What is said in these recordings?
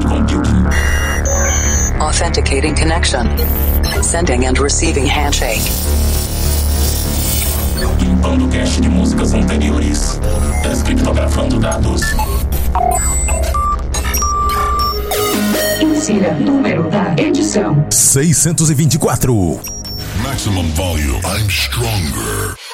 cloud computing. Authenticating connection. Sending and receiving handshake. Limpando cache de músicas anteriores. Descriptografando dados. Insira número da edição: 624. Maximum volume. I'm stronger.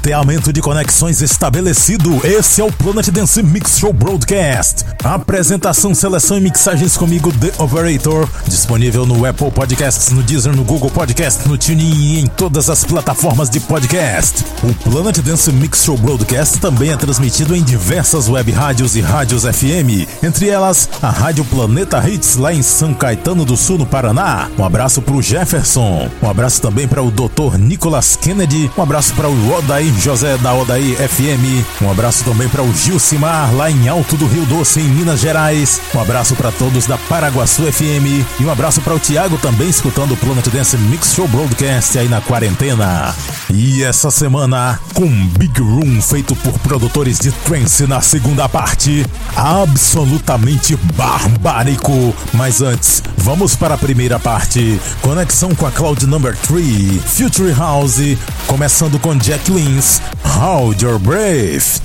Roteamento de conexões estabelecido. Esse é o Planet Dance Mix Show Broadcast. Apresentação, seleção e mixagens comigo, The Operator. Disponível no Apple Podcasts, no Deezer, no Google Podcast, no TuneIn e em todas as plataformas de podcast. O Planet Dance Mix Show Broadcast também é transmitido em diversas web rádios e rádios FM. Entre elas, a Rádio Planeta Hits, lá em São Caetano do Sul, no Paraná. Um abraço pro Jefferson. Um abraço também para o Dr. Nicholas Kennedy. Um abraço para o Odair José da Odair FM. Um abraço também para o Gilcimar, lá em Alto do Rio Doce, em Minas Gerais. Um abraço para todos da Paraguaçu FM. E um abraço para o Thiago, também escutando o Planet Dance Mix Show Broadcast aí na quarentena. E essa semana, com Big Room feito por produtores de trance na segunda parte, absolutamente barbárico. Mas antes, vamos para a primeira parte. Conexão com a Cloud Number 3, Future House, começando com Jack Lins, Hold Your Breath.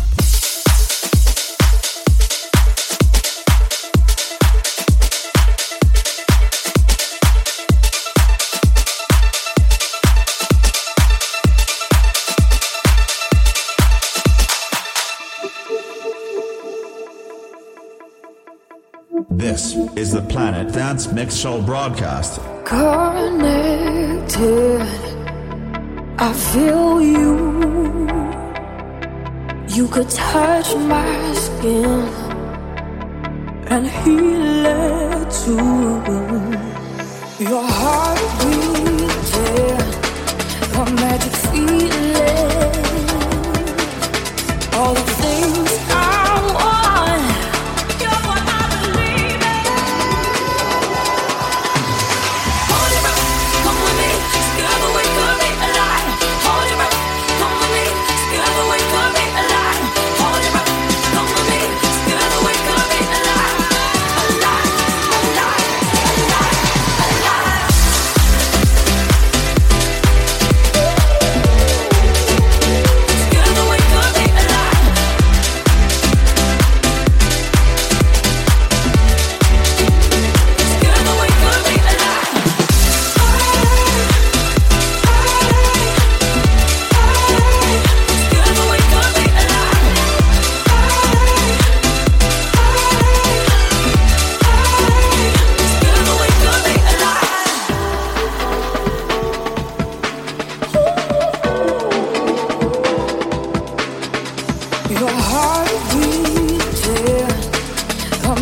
This is the Planet Dance Mix Show broadcast. Connected, I feel you. You could touch my skin and heal it too. Your heart beating, a magic feeling. All the things I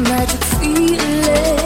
magic feeling.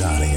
Melodias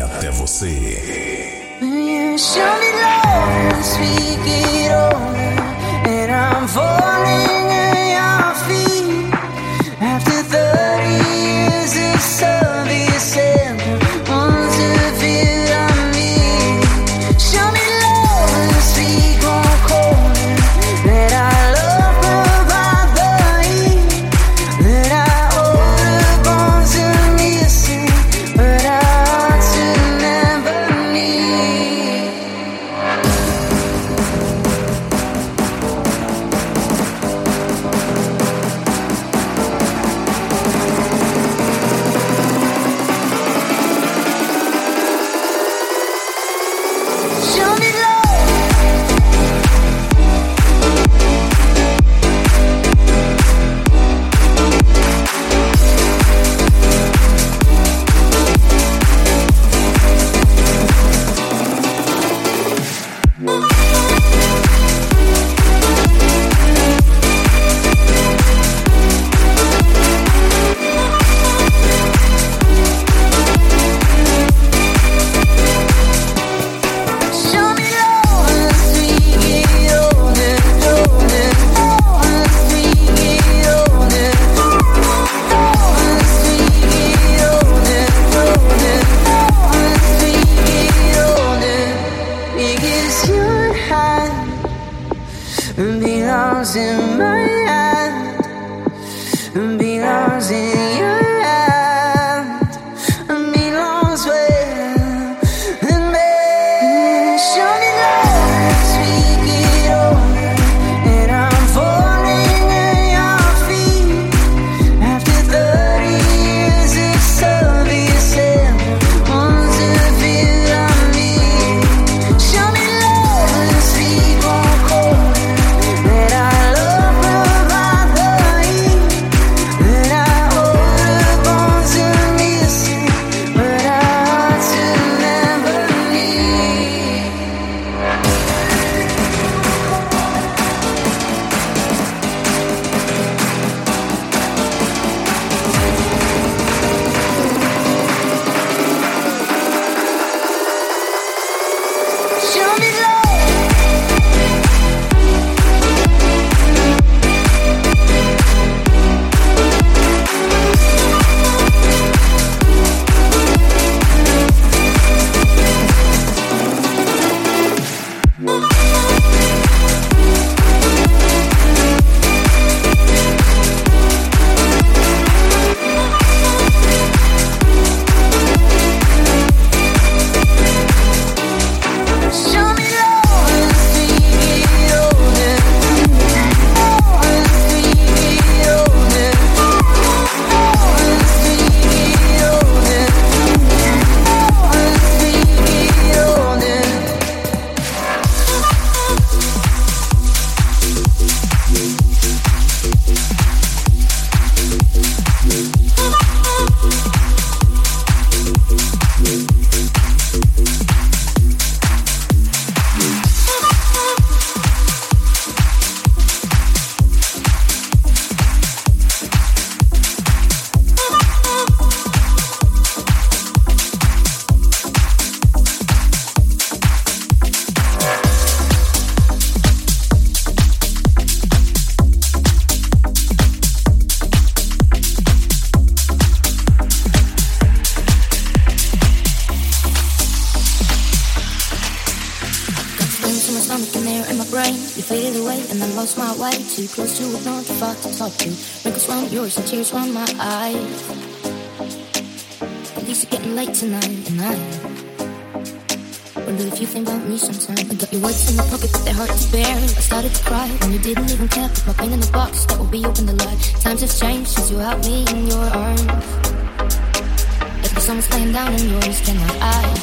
I'm staying down on your eastern eyes.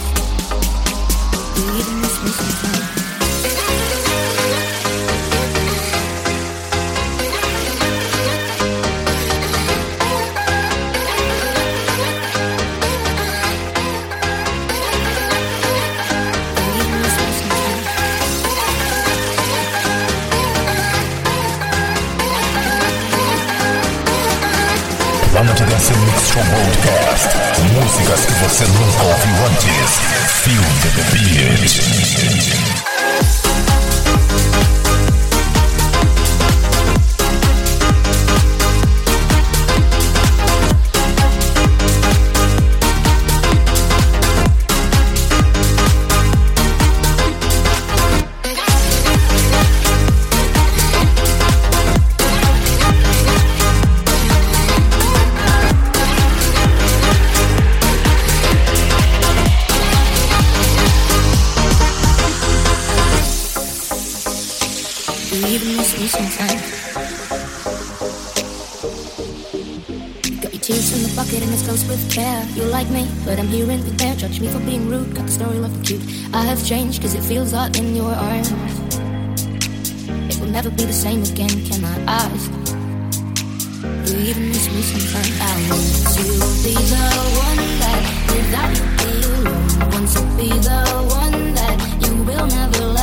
You even miss me sometimes. Show Broadcast. Músicas que você nunca ouviu antes. Feel the beat. Me, but I'm here the there. Judge me for being rude. Got the story left cute. I have changed cause it feels odd in your arms. It will never be the same again, can I ask? You even miss me sometimes. I want to be the one that without you be alone. Want to be the one that you will never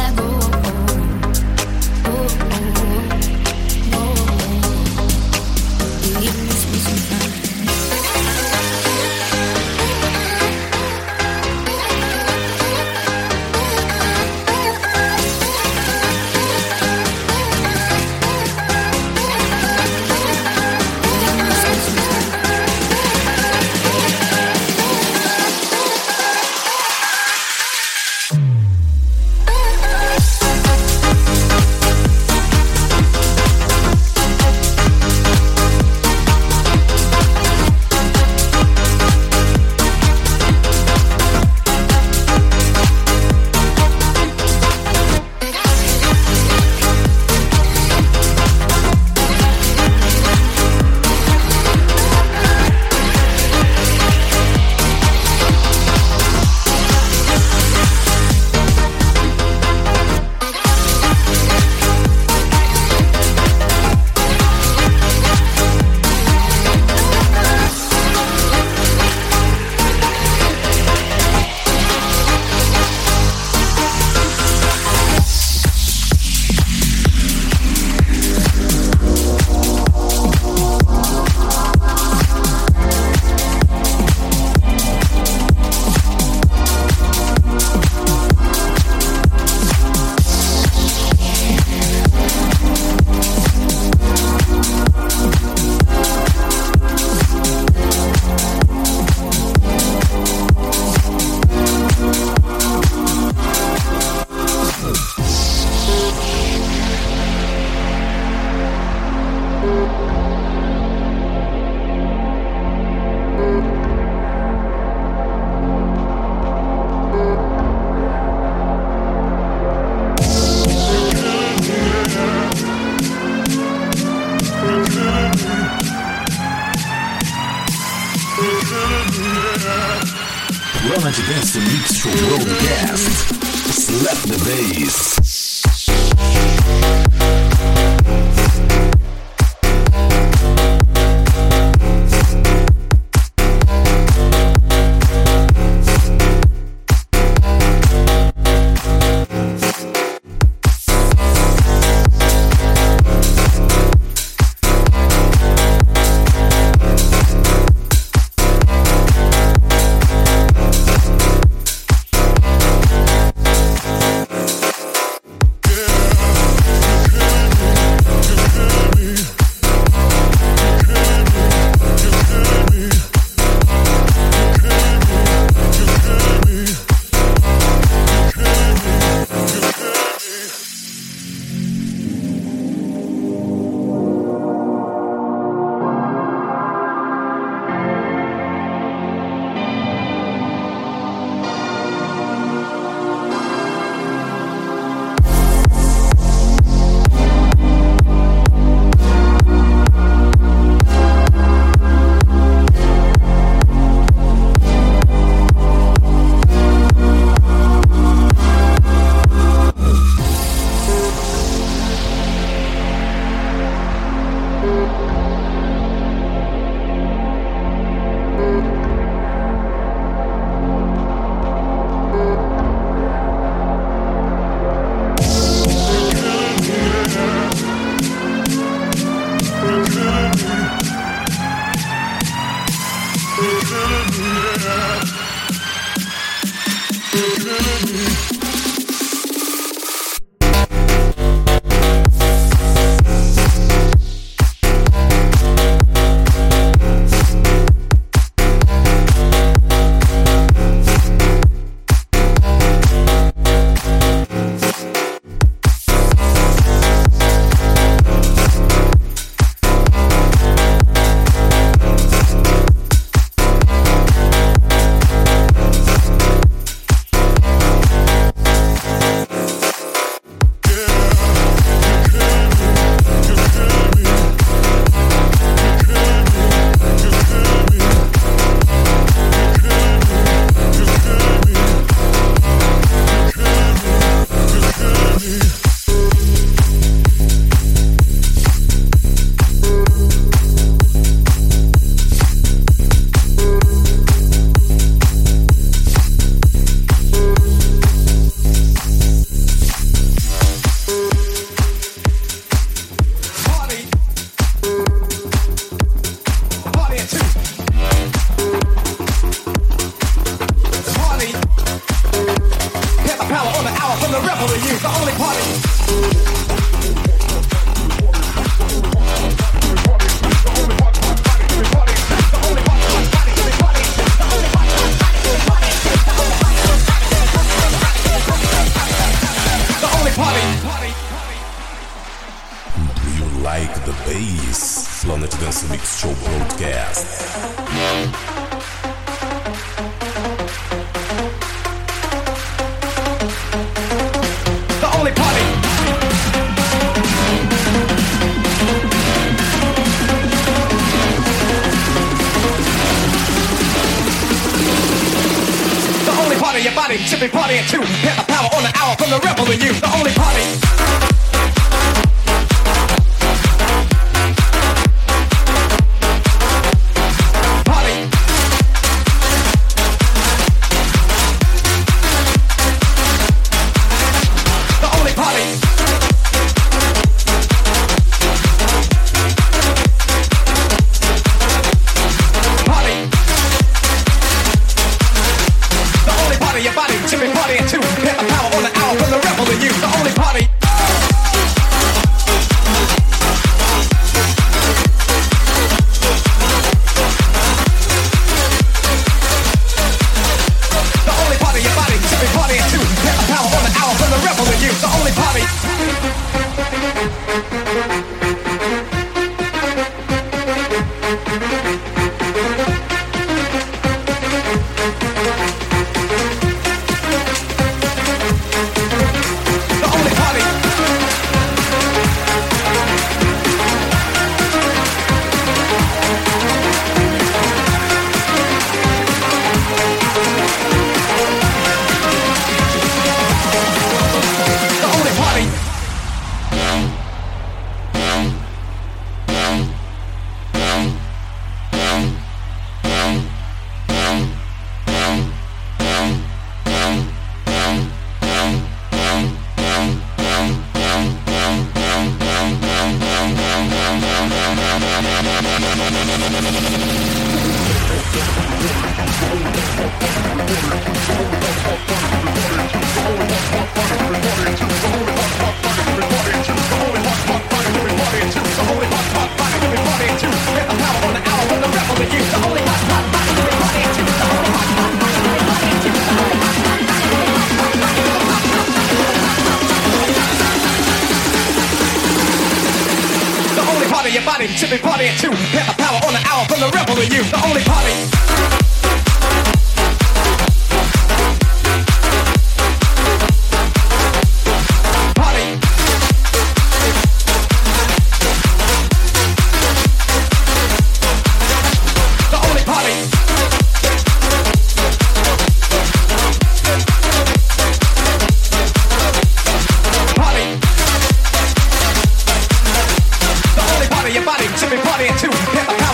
The only party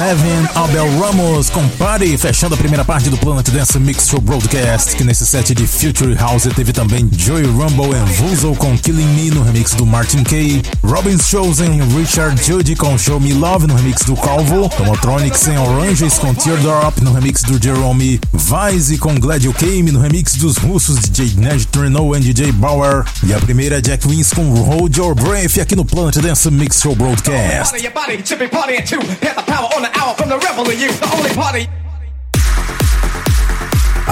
Nevin Abel Ramos com Party, fechando a primeira parte do Planet Dance Mix Show Broadcast, que nesse set de Future House teve também Joey Rumble e Vuzo com Killing Me no remix do Martin Kay, Robin Chosen Richard Judy com Show Me Love no remix do Calvo, Tomotronics em Oranges com Teardrop no remix do Jerome, Vice com Glad You Came no remix dos russos DJ Ned Trino e DJ Bauer, e a primeira é Jack Wins com Hold Your Breath aqui no Planet Dance Mix Show Broadcast. hour from the rebel in you, the only party.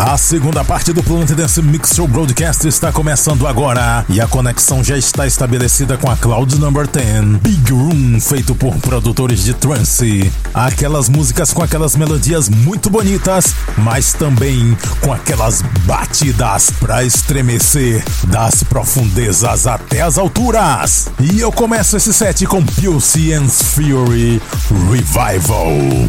A segunda parte do Planet Dance Mix Show Broadcast está começando agora e a conexão já está estabelecida com a Cloud Number 10 Big Room, feito por produtores de trance. Aquelas músicas com aquelas melodias muito bonitas, mas também com aquelas batidas pra estremecer das profundezas até as alturas. E eu começo esse set com Pulse and Fury Revival.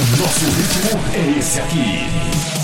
Nosso ritmo é esse aqui.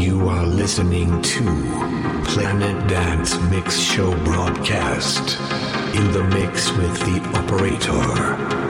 You are listening to Planet Dance Mix Show broadcast in the mix with the operator.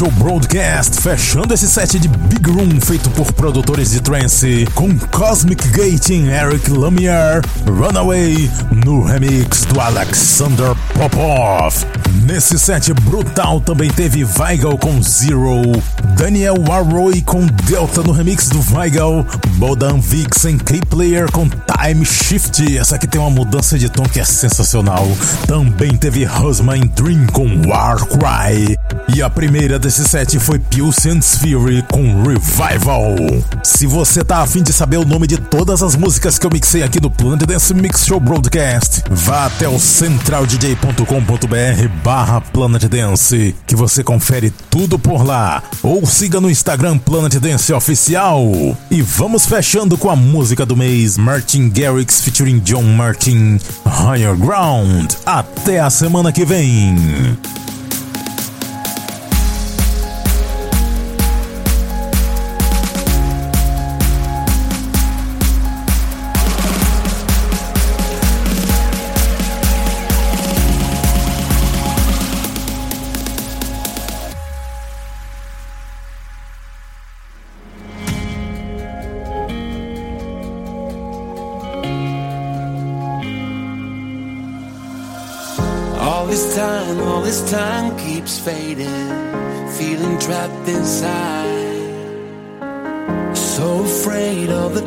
Show Broadcast, fechando esse set de Big Room feito por produtores de trance, com Cosmic Gating, Eric Lumiere, Runaway, no remix do Alexander Popov. Nesse set brutal também teve Weigel com Zero, Daniel Warroy com Delta no remix do Weigel, Bodan Vixen K-Player com Time Shift, essa aqui tem uma mudança de tom que é sensacional. Também teve Husman Dream com Warcry. E a primeira desse set foi Pulse and Fury com Revival. Se você tá afim de saber o nome de todas as músicas que eu mixei aqui no Planet Dance Mix Show Broadcast, vá até o centraldj.com.br barra Planet Dance, que você confere tudo por lá. Ou siga no Instagram Planet Dance Oficial. E vamos fechando com a música do mês, Martin Garrix featuring John Martin, Higher Ground. Até a semana que vem.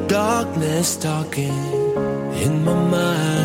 Darkness talking in my mind.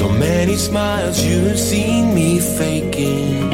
So many smiles you've seen me faking